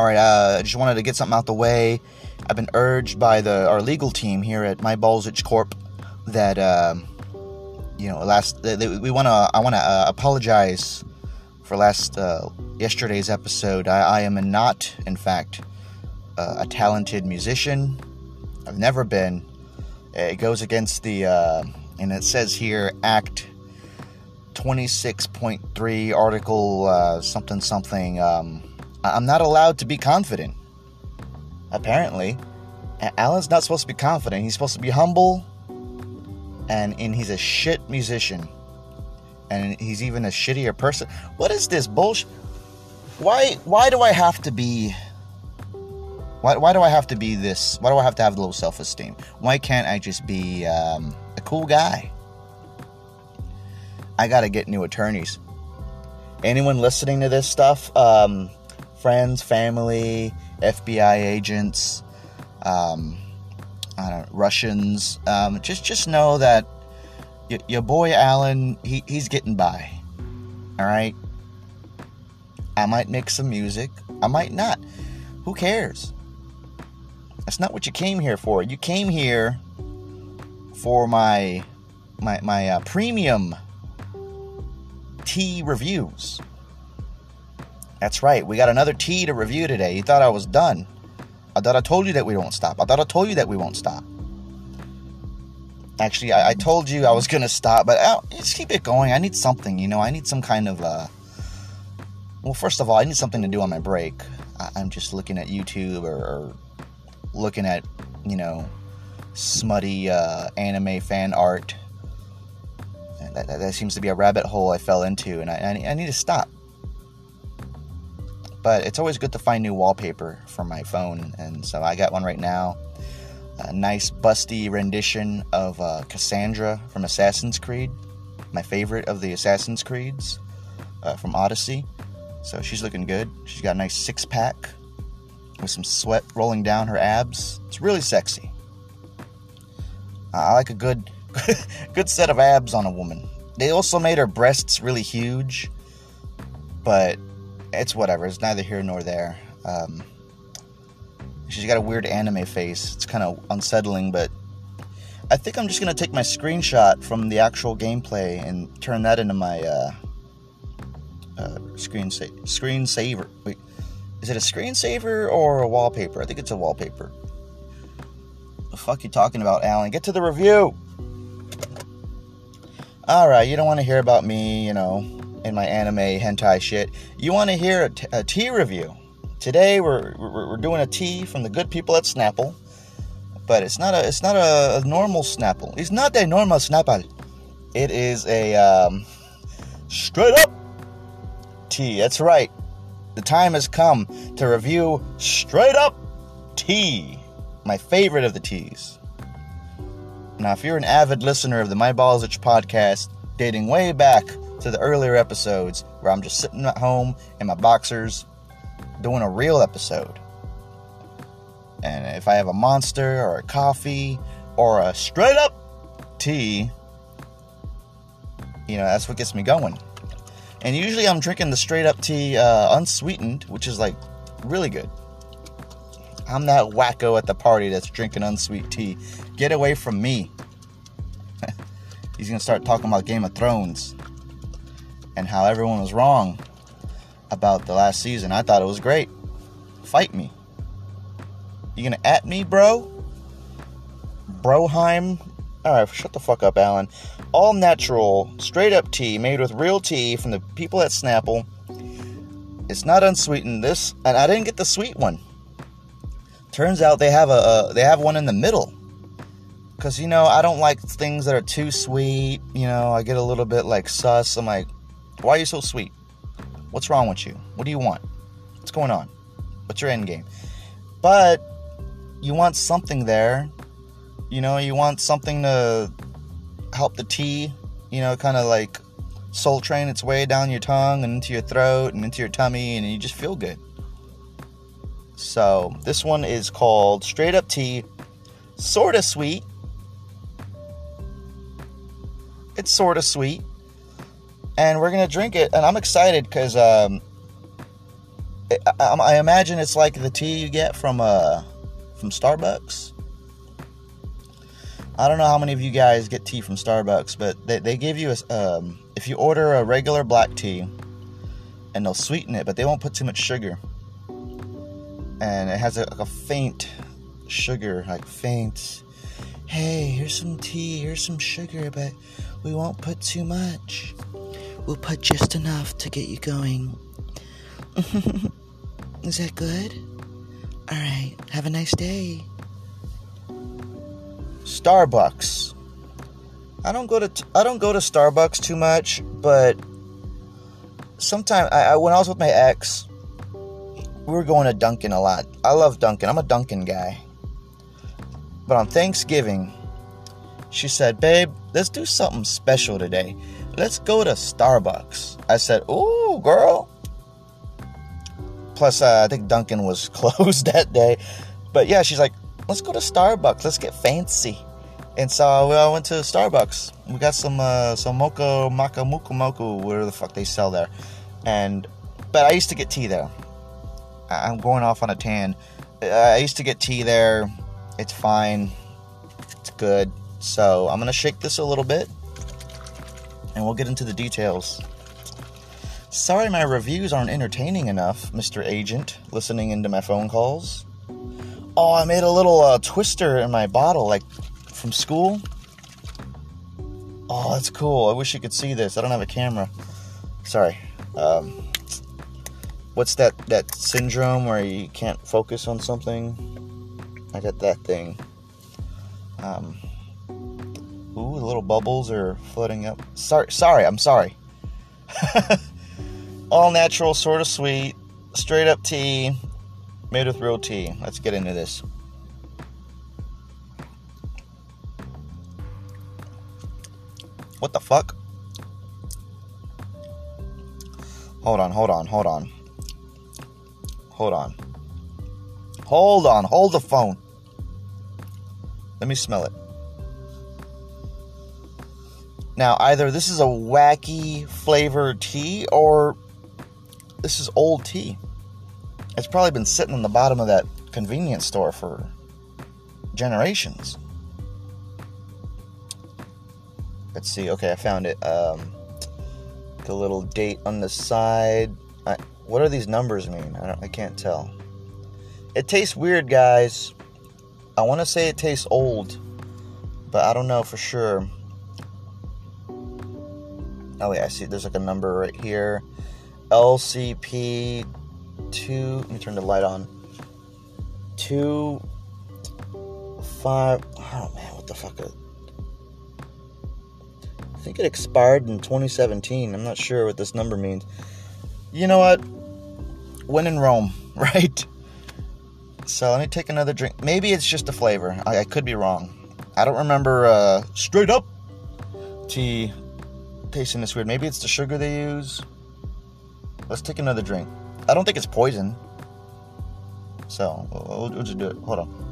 All right, uh, I just wanted to get something out the way. I've been urged by the our legal team here at My Balzich Corp that um, you know last we want to I want to uh, apologize for last uh, yesterday's episode. I, I am not, in fact, uh, a talented musician. I've never been. It goes against the uh, and it says here Act 26.3 Article something something. Um, I'm not allowed to be confident. Apparently, Alan's not supposed to be confident. He's supposed to be humble, and and he's a shit musician, and he's even a shittier person. What is this bullshit? Why why do I have to be? Why, why do I have to be this? Why do I have to have low self esteem? Why can't I just be um, a cool guy? I gotta get new attorneys. Anyone listening to this stuff, um, friends, family, FBI agents, um, know, Russians, um, just just know that y- your boy Alan, he, he's getting by. All right. I might make some music. I might not. Who cares? That's not what you came here for. You came here for my my my uh, premium tea reviews. That's right. We got another tea to review today. You thought I was done. I thought I told you that we won't stop. I thought I told you that we won't stop. Actually, I, I told you I was gonna stop, but uh, just keep it going. I need something, you know. I need some kind of. Uh, well, first of all, I need something to do on my break. I, am just looking at YouTube or, or looking at, you know, smutty uh, anime fan art. That, that, that, seems to be a rabbit hole I fell into, and I, I, I need to stop. But it's always good to find new wallpaper for my phone, and so I got one right now. A nice busty rendition of uh, Kassandra from Assassin's Creed, my favorite of the Assassin's Creeds uh, from Odyssey. So she's looking good. She's got a nice six pack with some sweat rolling down her abs. It's really sexy. I like a good, good set of abs on a woman. They also made her breasts really huge, but it's whatever. It's neither here nor there. Um, she's got a weird anime face. It's kind of unsettling, but I think I'm just gonna take my screenshot from the actual gameplay and turn that into my uh, uh, screen sa- screensaver. Wait, is it a screensaver or a wallpaper? I think it's a wallpaper. The fuck you talking about, Alan? Get to the review. All right, you don't want to hear about me, you know, in my anime hentai shit. You want to hear a, t- a tea review. Today we're, we're, we're doing a tea from the good people at Snapple, but it's not a it's not a, a normal Snapple. It's not a normal Snapple. It is a um, straight up tea. That's right. The time has come to review straight up tea, my favorite of the teas. Now, if you're an avid listener of the My Balls Itch podcast, dating way back to the earlier episodes where I'm just sitting at home in my boxers doing a real episode. And if I have a monster or a coffee or a straight up tea, you know, that's what gets me going. And usually I'm drinking the straight up tea uh, unsweetened, which is like really good. I'm that wacko at the party that's drinking unsweet tea. Get away from me. He's gonna start talking about Game of Thrones and how everyone was wrong about the last season. I thought it was great. Fight me. You gonna at me, bro? Broheim? Alright, shut the fuck up, Alan. All natural, straight up tea made with real tea from the people at Snapple. It's not unsweetened. This, and I didn't get the sweet one. Turns out they have a, a they have one in the middle. Cause you know I don't like things that are too sweet. You know I get a little bit like sus. I'm like, why are you so sweet? What's wrong with you? What do you want? What's going on? What's your end game? But you want something there. You know, you want something to help the tea, you know, kind of like soul train its way down your tongue and into your throat and into your tummy, and you just feel good. So, this one is called Straight Up Tea. Sorta sweet. It's sorta sweet and we're gonna drink it. And I'm excited because um, I, I imagine it's like the tea you get from uh from Starbucks. I don't know how many of you guys get tea from Starbucks, but they, they give you a um, if you order a regular black tea, and they'll sweeten it, but they won't put too much sugar, and it has a, like a faint sugar, like faint. Hey, here's some tea, here's some sugar, but we won't put too much. We'll put just enough to get you going. Is that good? All right. Have a nice day. Starbucks. I don't go to I don't go to Starbucks too much, but sometimes I, I, when I was with my ex, we were going to Dunkin' a lot. I love Dunkin'. I'm a Dunkin' guy. But on Thanksgiving, she said, "Babe, let's do something special today. Let's go to Starbucks." I said, "Ooh, girl." Plus, uh, I think Dunkin' was closed that day. But yeah, she's like, let's go to Starbucks. Let's get fancy. And so we all went to Starbucks. We got some uh, some mocha maca muku moku, whatever the fuck they sell there. And but I used to get tea there. I'm going off on a tan. I used to get tea there. It's fine. It's good. So I'm gonna shake this a little bit, and we'll get into the details. Sorry my reviews aren't entertaining enough, Mr. Agent, listening into my phone calls. Oh, I made a little uh, twister in my bottle, like from school. Oh, that's cool. I wish you could see this. I don't have a camera. Sorry. Um, what's that that syndrome where you can't focus on something? I got that thing. Um, ooh, the little bubbles are floating up. Sorry, sorry. I'm sorry. all natural, sort of sweet, straight up tea, made with real tea. Let's get into this. What the fuck? Hold on, hold on, hold on. Hold on. Hold on, hold the phone. Let me smell it. Now, either this is a wacky flavored tea or this is old tea. It's probably been sitting on the bottom of that convenience store for generations. Let's see. Okay, I found it. Um, the little date on the side. I, what do these numbers mean? I, I can't tell. It tastes weird, guys. I want to say it tastes old, but I don't know for sure. Oh, yeah, I see there's like a number right here. LCP two. Let me turn the light on. Two, five. Oh man, what the fuck? I think it expired in 2017. I'm not sure what this number means. You know what? When in Rome, right? So let me take another drink. Maybe it's just a flavor. I, I could be wrong. I don't remember uh, straight up tea tasting this weird. Maybe it's the sugar they use. Let's take another drink. I don't think it's poison. So, we'll, we'll just do it. Hold on.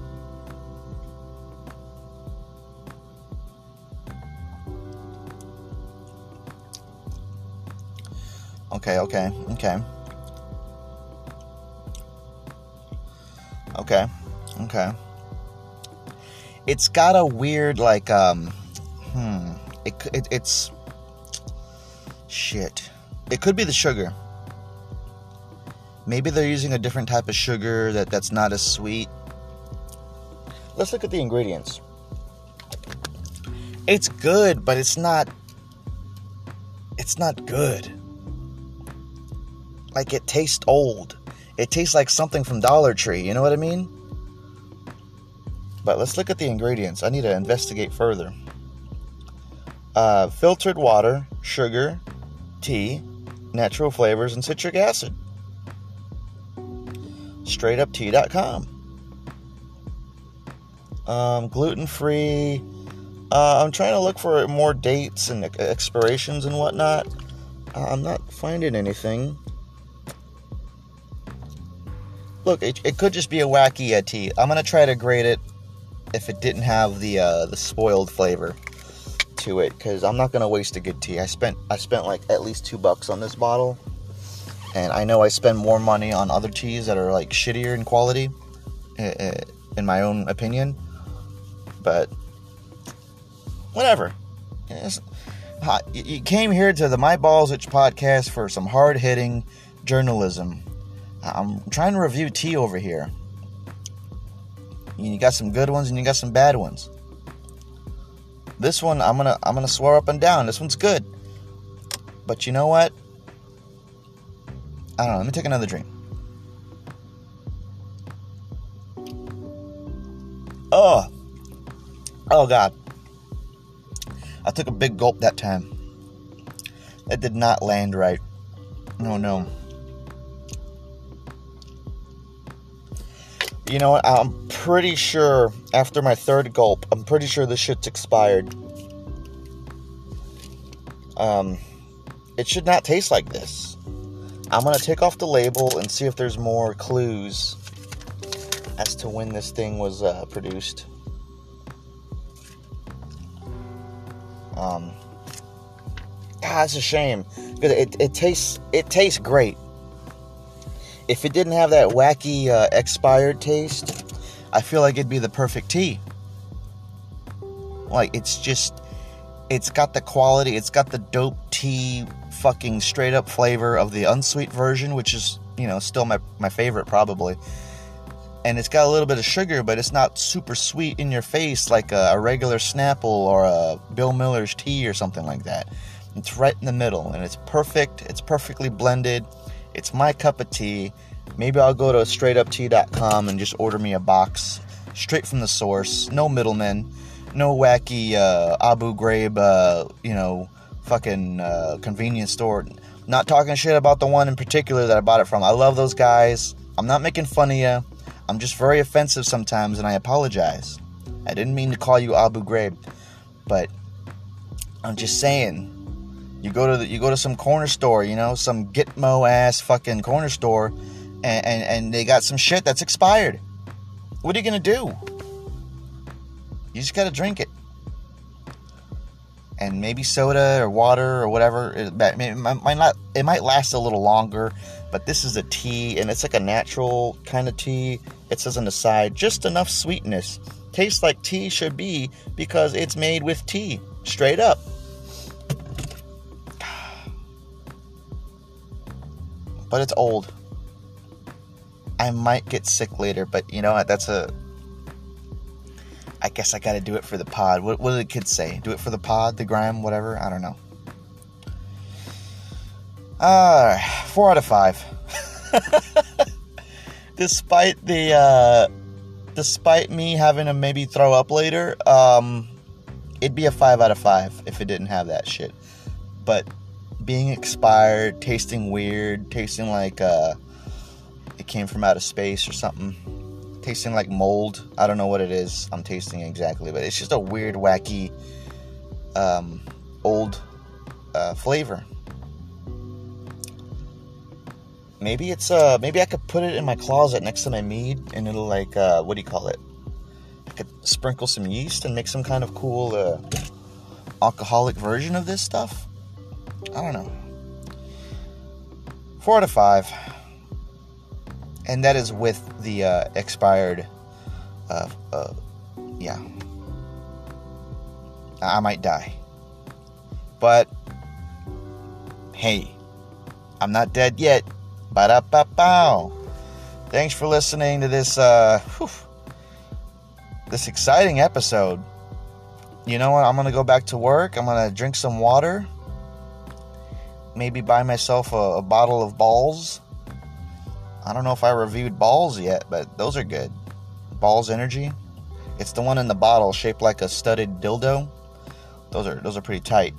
Okay, okay, okay. Okay, okay. It's got a weird, like, um, hmm. It, it, it's. Shit. It could be the sugar. Maybe they're using a different type of sugar that, that's not as sweet. Let's look at the ingredients. It's good, but it's not it's not good. Like it tastes old. It tastes like something from Dollar Tree, you know what I mean? But let's look at the ingredients. I need to investigate further. Uh, filtered water, sugar, tea, natural flavors, and citric acid straightuptea.com. Um, gluten free. Uh, I'm trying to look for more dates and expirations and whatnot. Uh, I'm not finding anything. Look, it, it could just be a wacky tea. I'm gonna try to grade it if it didn't have the uh, the spoiled flavor to it, because I'm not gonna waste a good tea. I spent I spent like at least two bucks on this bottle, and I know I spend more money on other teas that are like shittier in quality, in my own opinion. But whatever. You came here to the My Balls Itch podcast for some hard hitting journalism. I'm trying to review tea over here. You got some good ones and you got some bad ones. This one I'm gonna I'm gonna swear up and down. This one's good. But you know what? I don't know. Let me take another drink. Oh. Oh god. I took a big gulp that time. It did not land right. No, no. You know what? I'm pretty sure after my third gulp, I'm pretty sure this shit's expired. Um, it should not taste like this. I'm gonna take off the label and see if there's more clues as to when this thing was uh, produced. Um, ah, it's a shame because it, it tastes it tastes great if it didn't have that wacky uh, expired taste, I feel like it'd be the perfect tea. Like it's just, it's got the quality, it's got the dope tea, fucking straight up flavor of the unsweet version, which is you know still my my favorite probably. And it's got a little bit of sugar, but it's not super sweet in your face like a, a regular Snapple or a Bill Miller's tea or something like that. It's right in the middle, and it's perfect. It's perfectly blended it's my cup of tea. Maybe I'll go to straightuptea.com and just order me a box straight from the source. No middlemen. No wacky uh, Abu Ghraib, uh, you know, fucking uh, convenience store. Not talking shit about the one in particular that I bought it from. I love those guys. I'm not making fun of you. I'm just very offensive sometimes, and I apologize. I didn't mean to call you Abu Ghraib, but I'm just saying you go to the, you go to some corner store, you know, some Gitmo ass fucking corner store, and, and, and they got some shit that's expired. What are you gonna do? You just gotta drink it, and maybe soda or water or whatever. It, might not. It might last a little longer, but this is a tea, and it's like a natural kind of tea. It says on the side, just enough sweetness. Tastes like tea should be because it's made with tea, straight up. But it's old. I might get sick later, but you know what? That's a. I guess I gotta do it for the pod. What, what do the kids say? Do it for the pod, the gram, whatever? I don't know. Uh, four out of five. despite the, uh, despite me having to maybe throw up later, um, it'd be a five out of five if it didn't have that shit. But being expired, tasting weird, tasting like uh, it came from outer space or something. Tasting like mold. I don't know what it is. I'm tasting exactly, but it's just a weird, wacky, um, old uh, flavor. Maybe it's uh maybe I could put it in my closet next to my mead and it'll like uh what do you call it? I could sprinkle some yeast and make some kind of cool uh alcoholic version of this stuff. I don't know. Four out of five. And that is with the uh, expired. Uh, uh, yeah. I might die. But, hey, I'm not dead yet. Ba da ba bow. Thanks for listening to this, uh, whew, this exciting episode. You know what? I'm gonna go back to work. I'm gonna drink some water maybe buy myself a, a bottle of balls. I don't know if I reviewed balls yet, but those are good. Balls Energy. It's the one in the bottle shaped like a studded dildo. Those are those are pretty tight.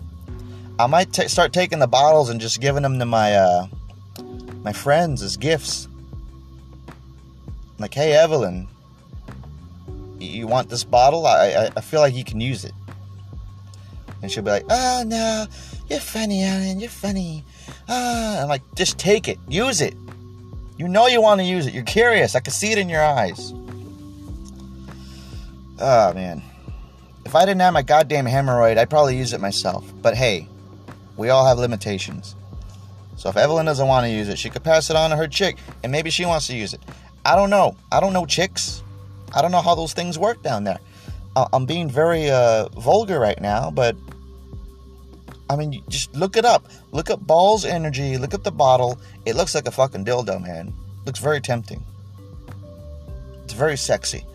I might t- start taking the bottles and just giving them to my uh, my friends as gifts. Like, hey Evelyn, you want this bottle? I, I, I feel like you can use it. And she'll be like, oh no, you're funny, Alan. You're funny. Ah, I'm like, just take it. Use it. You know you want to use it. You're curious. I can see it in your eyes. Oh, man. If I didn't have my goddamn hemorrhoid, I'd probably use it myself. But hey, we all have limitations. So if Evelyn doesn't want to use it, she could pass it on to her chick, and maybe she wants to use it. I don't know. I don't know chicks. I don't know how those things work down there. I'm being very uh, vulgar right now, but I mean, just look it up. Look up Balls Energy. Look at the bottle. It looks like a fucking dildo, man. Looks very tempting. It's very sexy.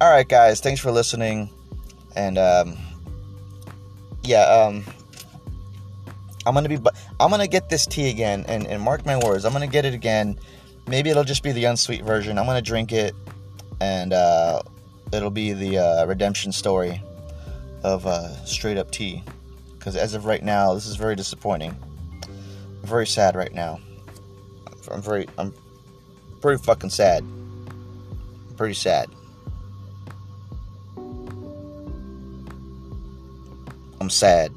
All right, guys. Thanks for listening. And um, yeah, um, I'm gonna be. I'm gonna get this tea again, and, and mark my words, I'm gonna get it again. Maybe it'll just be the unsweet version. I'm gonna drink it, and uh, it'll be the uh, redemption story of uh, straight up tea. Because as of right now, this is very disappointing. I'm very sad right now. I'm very, I'm pretty fucking sad. Pretty sad. I'm sad.